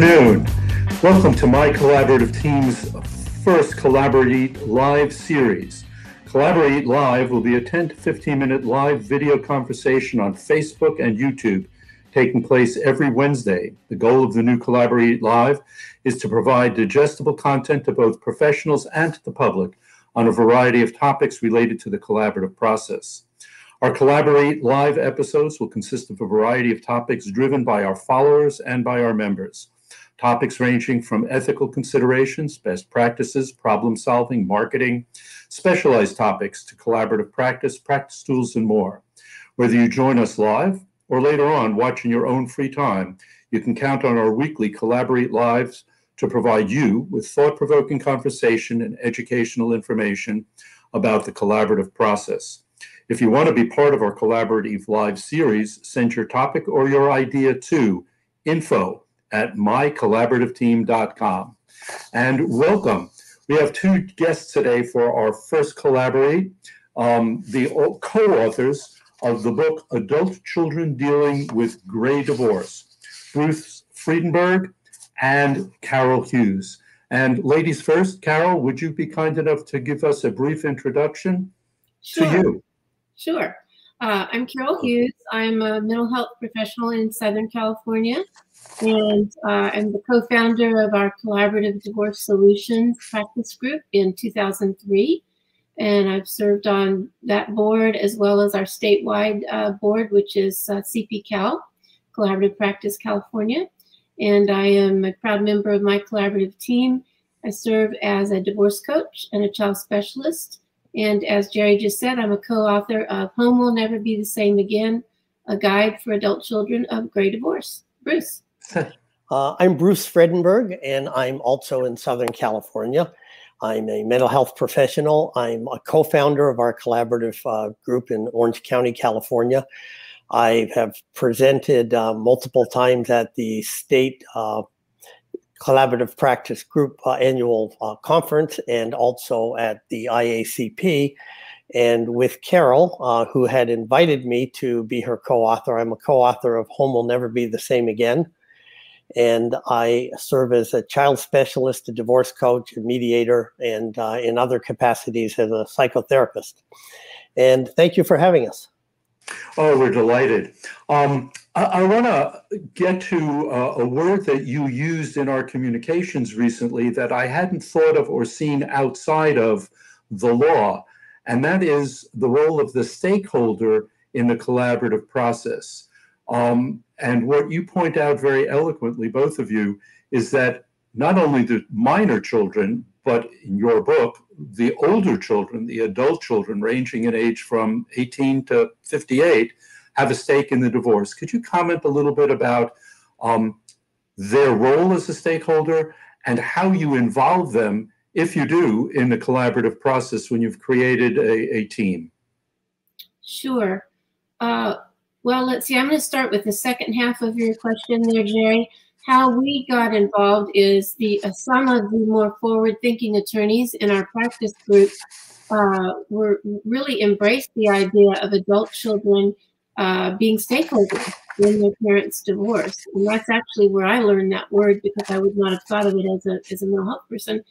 afternoon. Welcome to my collaborative team's first Collaborate Live series. Collaborate Live will be a 10 to 15 minute live video conversation on Facebook and YouTube, taking place every Wednesday. The goal of the new Collaborate Live is to provide digestible content to both professionals and to the public on a variety of topics related to the collaborative process. Our Collaborate Live episodes will consist of a variety of topics driven by our followers and by our members. Topics ranging from ethical considerations, best practices, problem solving, marketing, specialized topics to collaborative practice, practice tools, and more. Whether you join us live or later on watch in your own free time, you can count on our weekly Collaborate Lives to provide you with thought provoking conversation and educational information about the collaborative process. If you want to be part of our collaborative live series, send your topic or your idea to info at mycollaborativeteam.com. And welcome. We have two guests today for our first collaborate, um, the co authors of the book Adult Children Dealing with Gray Divorce, Bruce Fredenburg and Carol Hughes. And ladies first, Carol, would you be kind enough to give us a brief introduction sure. to you? Sure. Uh, I'm Carol Hughes. I'm a mental health professional in Southern California, and uh, I'm the co founder of our Collaborative Divorce Solutions practice group in 2003. And I've served on that board as well as our statewide uh, board, which is uh, CP Cal, Collaborative Practice California. And I am a proud member of my collaborative team. I serve as a divorce coach and a child specialist and as Jerry just said, I'm a co-author of Home Will Never Be the Same Again, a guide for adult children of gray divorce. Bruce. Uh, I'm Bruce Fredenburg, and I'm also in Southern California. I'm a mental health professional. I'm a co-founder of our collaborative uh, group in Orange County, California. I have presented uh, multiple times at the state uh, Collaborative Practice Group uh, annual uh, conference and also at the IACP. And with Carol, uh, who had invited me to be her co author, I'm a co author of Home Will Never Be the Same Again. And I serve as a child specialist, a divorce coach, a mediator, and uh, in other capacities as a psychotherapist. And thank you for having us. Oh, we're delighted. Um, I, I want to get to uh, a word that you used in our communications recently that I hadn't thought of or seen outside of the law, and that is the role of the stakeholder in the collaborative process. Um, and what you point out very eloquently, both of you, is that not only the minor children, but in your book, the older children, the adult children, ranging in age from 18 to 58, have a stake in the divorce. Could you comment a little bit about um, their role as a stakeholder and how you involve them, if you do, in the collaborative process when you've created a, a team? Sure. Uh, well, let's see. I'm going to start with the second half of your question there, Jerry how we got involved is the uh, some of the more forward-thinking attorneys in our practice group uh, were really embraced the idea of adult children uh, being stakeholders in their parents' divorce, and that's actually where I learned that word because I would not have thought of it as a as a mental health person.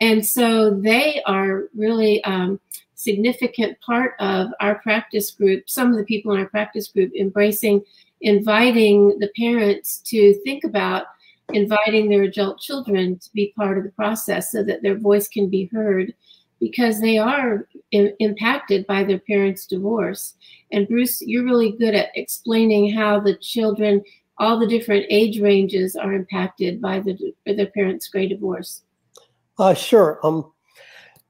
And so they are really um, significant part of our practice group. Some of the people in our practice group embracing inviting the parents to think about inviting their adult children to be part of the process so that their voice can be heard because they are impacted by their parents' divorce. And Bruce, you're really good at explaining how the children, all the different age ranges, are impacted by the their parents' gray divorce. Uh, sure. Um,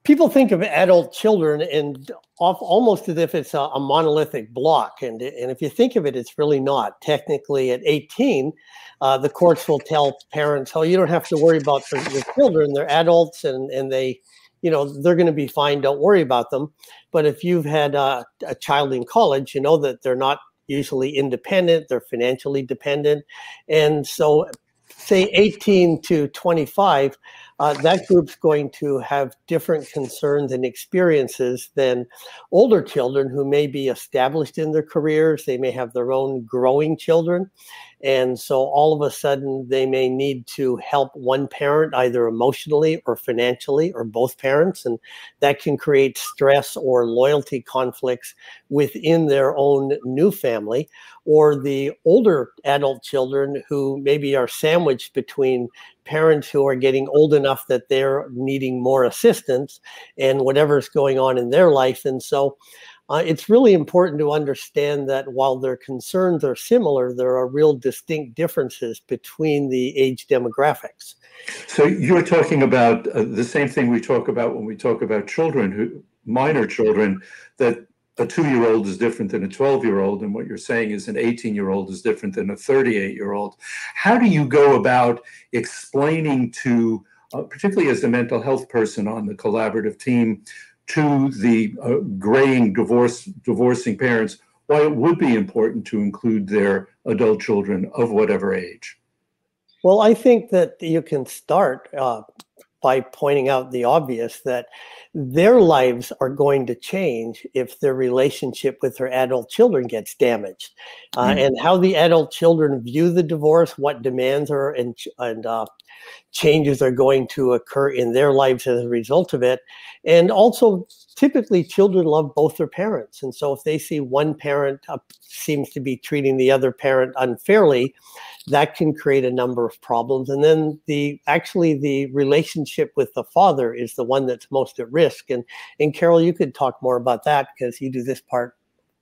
people think of adult children and off, almost as if it's a, a, monolithic block. And, and if you think of it, it's really not. Technically, at 18, uh, the courts will tell parents, oh, you don't have to worry about your children. They're adults and, and they, you know, they're going to be fine. Don't worry about them. But if you've had a child in college, you know that they're not usually independent, they're financially dependent. And so, say 18 to 25, uh, that group's going to have different concerns and experiences than older children who may be established in their careers. They may have their own growing children. And so all of a sudden, they may need to help one parent either emotionally or financially, or both parents. And that can create stress or loyalty conflicts within their own new family. Or the older adult children who maybe are sandwiched between parents who are getting old enough that they're needing more assistance and whatever's going on in their life. And so uh, it's really important to understand that while their concerns are similar, there are real distinct differences between the age demographics. So you're talking about uh, the same thing we talk about when we talk about children who minor children that a two-year-old is different than a 12-year-old and what you're saying is an 18-year-old is different than a 38-year-old how do you go about explaining to uh, particularly as a mental health person on the collaborative team to the uh, graying divorce divorcing parents why it would be important to include their adult children of whatever age. Well, I think that you can start uh, by pointing out the obvious that their lives are going to change if their relationship with their adult children gets damaged. Uh, mm-hmm. And how the adult children view the divorce, what demands are and, and uh, changes are going to occur in their lives as a result of it. And also, typically, children love both their parents. And so, if they see one parent seems to be treating the other parent unfairly, that can create a number of problems. And then, the actually, the relationship with the father is the one that's most at risk. And, and Carol, you could talk more about that because you do this part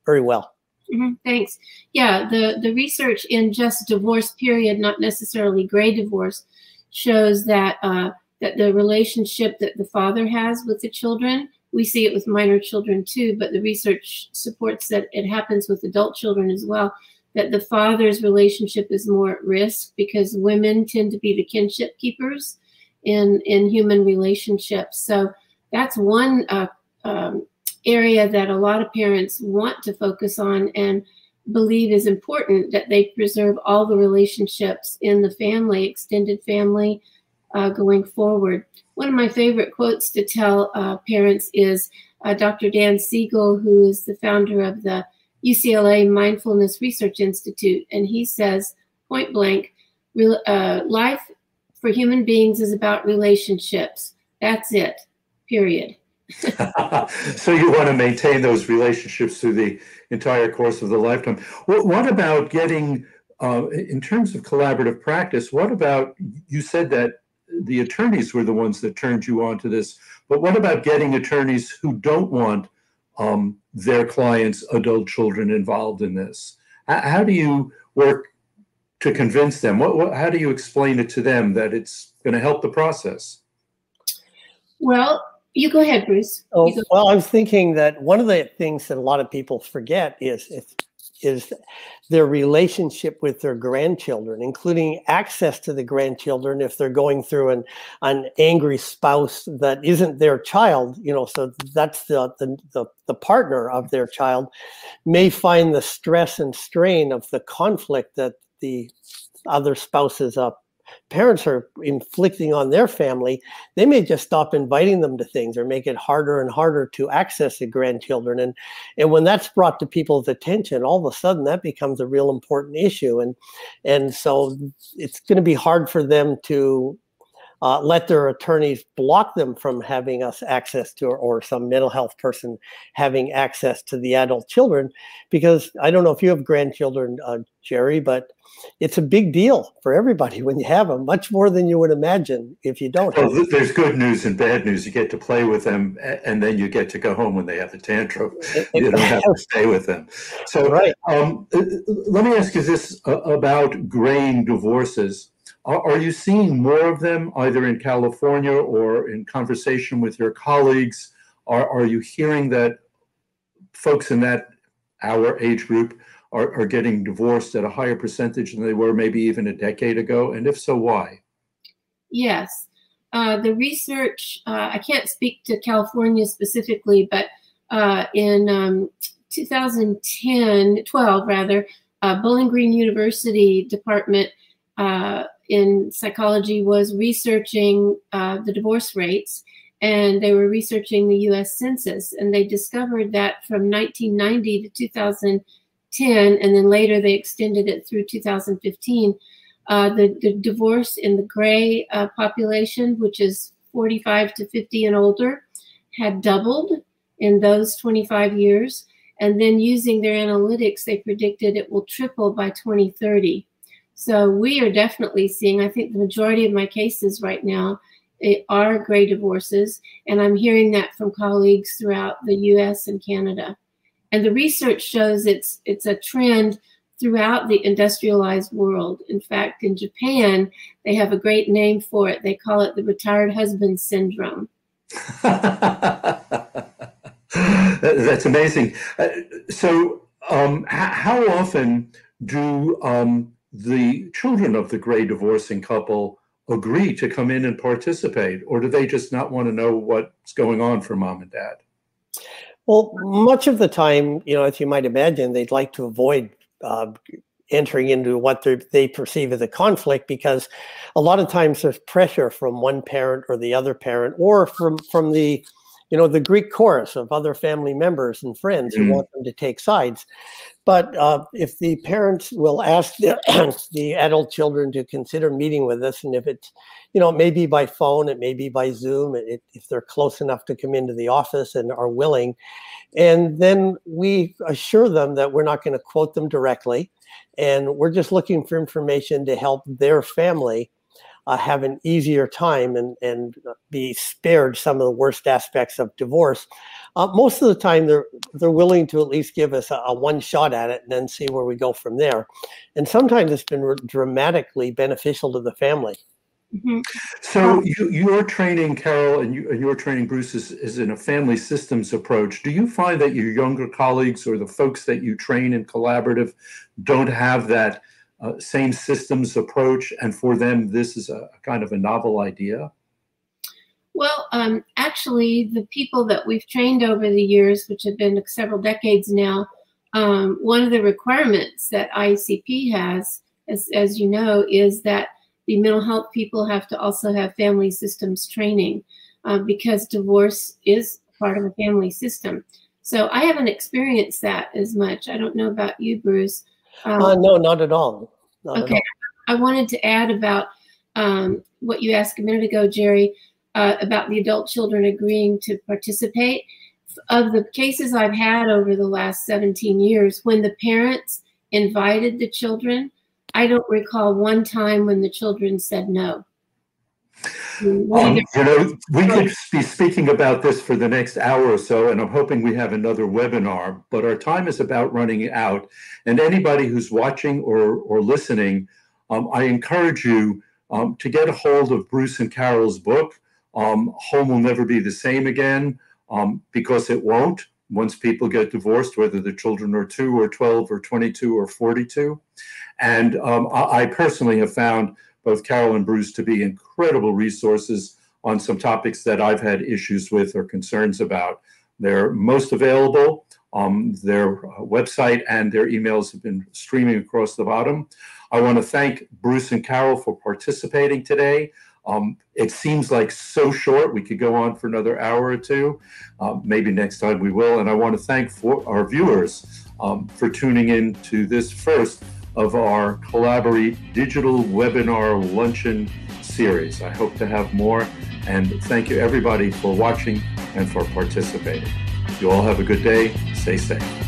very well. Mm-hmm, thanks. Yeah, the, the research in just divorce period, not necessarily gray divorce, shows that uh, that the relationship that the father has with the children, we see it with minor children too, but the research supports that it happens with adult children as well. That the father's relationship is more at risk because women tend to be the kinship keepers in in human relationships. So that's one uh, um, area that a lot of parents want to focus on and believe is important that they preserve all the relationships in the family, extended family, uh, going forward. One of my favorite quotes to tell uh, parents is uh, Dr. Dan Siegel, who is the founder of the UCLA Mindfulness Research Institute, and he says, point blank, uh, life for human beings is about relationships. That's it, period. so you want to maintain those relationships through the entire course of the lifetime. What, what about getting, uh, in terms of collaborative practice, what about, you said that the attorneys were the ones that turned you on to this, but what about getting attorneys who don't want um, their clients' adult children involved in this? How do you work to convince them? What, what, how do you explain it to them that it's going to help the process? Well, you go ahead, Bruce. Oh, go well, I was thinking that one of the things that a lot of people forget is if, is their relationship with their grandchildren, including access to the grandchildren if they're going through an, an angry spouse that isn't their child, you know, so that's the, the, the, the partner of their child, may find the stress and strain of the conflict that the other spouse is uh, parents are inflicting on their family, they may just stop inviting them to things or make it harder and harder to access the grandchildren. And and when that's brought to people's attention, all of a sudden that becomes a real important issue. And and so it's going to be hard for them to uh, let their attorneys block them from having us access to, or, or, some mental health person having access to the adult children, because I don't know if you have grandchildren, uh, Jerry, but it's a big deal for everybody when you have them, much more than you would imagine if you don't. Well, there's good news and bad news. You get to play with them, and then you get to go home when they have a tantrum. You don't have to stay with them. So, right. Um, let me ask you this uh, about graying divorces. Are, you seeing more of them either in California or in conversation with your colleagues? Are, are you hearing that folks in that our age group are, are getting divorced at a higher percentage than they were maybe even a decade ago? And if so, why? Yes. Uh, the research, uh, I can't speak to California specifically, but uh, in um, 2010, 12 rather, uh, Bowling Green University Department uh, in psychology was researching uh, the divorce rates and they were researching the US Census and they discovered that from 1990 to 2010 and then later they extended it through 2015. Uh, the, the divorce in the gray uh, population, which is 45 to 50 and older, had doubled in those 25 years. And then using their analytics, they predicted it will triple by 2030. So we are definitely seeing, I think the majority of my cases right now are gray divorces. And I'm hearing that from colleagues throughout the US and Canada. And the research shows it's, it's a trend throughout the industrialized world. In fact, in Japan, they have a great name for it. They call it the retired husband syndrome. That's amazing. Uh, so, um, how often do um, the children of the gray divorcing couple agree to come in and participate, or do they just not want to know what's going on for mom and dad? Well, much of the time, you know, as you might imagine, they'd like to avoid uh, entering into what they perceive as a conflict because a lot of times there's pressure from one parent or the other parent or from from the you know the greek chorus of other family members and friends mm-hmm. who want them to take sides but uh, if the parents will ask the, the adult children to consider meeting with us and if it's you know it may be by phone it may be by zoom it, if they're close enough to come into the office and are willing and then we assure them that we're not going to quote them directly and we're just looking for information to help their family uh, have an easier time and, and be spared some of the worst aspects of divorce. Uh, most of the time, they're they're willing to at least give us a, a, one shot at it and then see where we go from there. And sometimes it's been re- dramatically beneficial to the family. Mm-hmm. So you you're training Carol and you you're training Bruce is, is in a family systems approach. Do you find that your younger colleagues or the folks that you train in collaborative don't have that uh, same systems approach, and for them this is a, kind of a novel idea? Well, um, actually, the people that we've trained over the years, which have been several decades now, um, one of the requirements that ICP has, as, as you know, is that the mental health people have to also have family systems training uh, because divorce is part of a family system. So I haven't experienced that as much. I don't know about you, Bruce. Um, uh, no, not at all. Not okay. At all. I wanted to add about um, what you asked a minute ago, Jerry, uh, about the adult children agreeing to participate. Of the cases I've had over the last 17 years, when the parents invited the children, I don't recall one time when the children said no. Um, you know, we could be speaking about this for the next hour or so, and I'm hoping we have another webinar, but our time is about running out. And anybody who's watching or, or listening, um, I encourage you um, to get a hold of Bruce and Carol's book, um, Home Will Never Be the Same Again, um, because it won't once people get divorced, whether the children are two or 12 or 22 or 42. And um, I, I personally have found both Carol and Bruce to be incredible resources on some topics that I've had issues with or concerns about. They're most available. Um, their website and their emails have been streaming across the bottom. I want to thank Bruce and Carol for participating today. Um, it seems like so short. We could go on for another hour or two. Um, maybe next time we will. And I want to thank our viewers um, for tuning in to this first of our Collaborate digital webinar luncheon series. I hope to have more. And thank you, everybody, for watching and for participating. You all have a good day. Stay safe.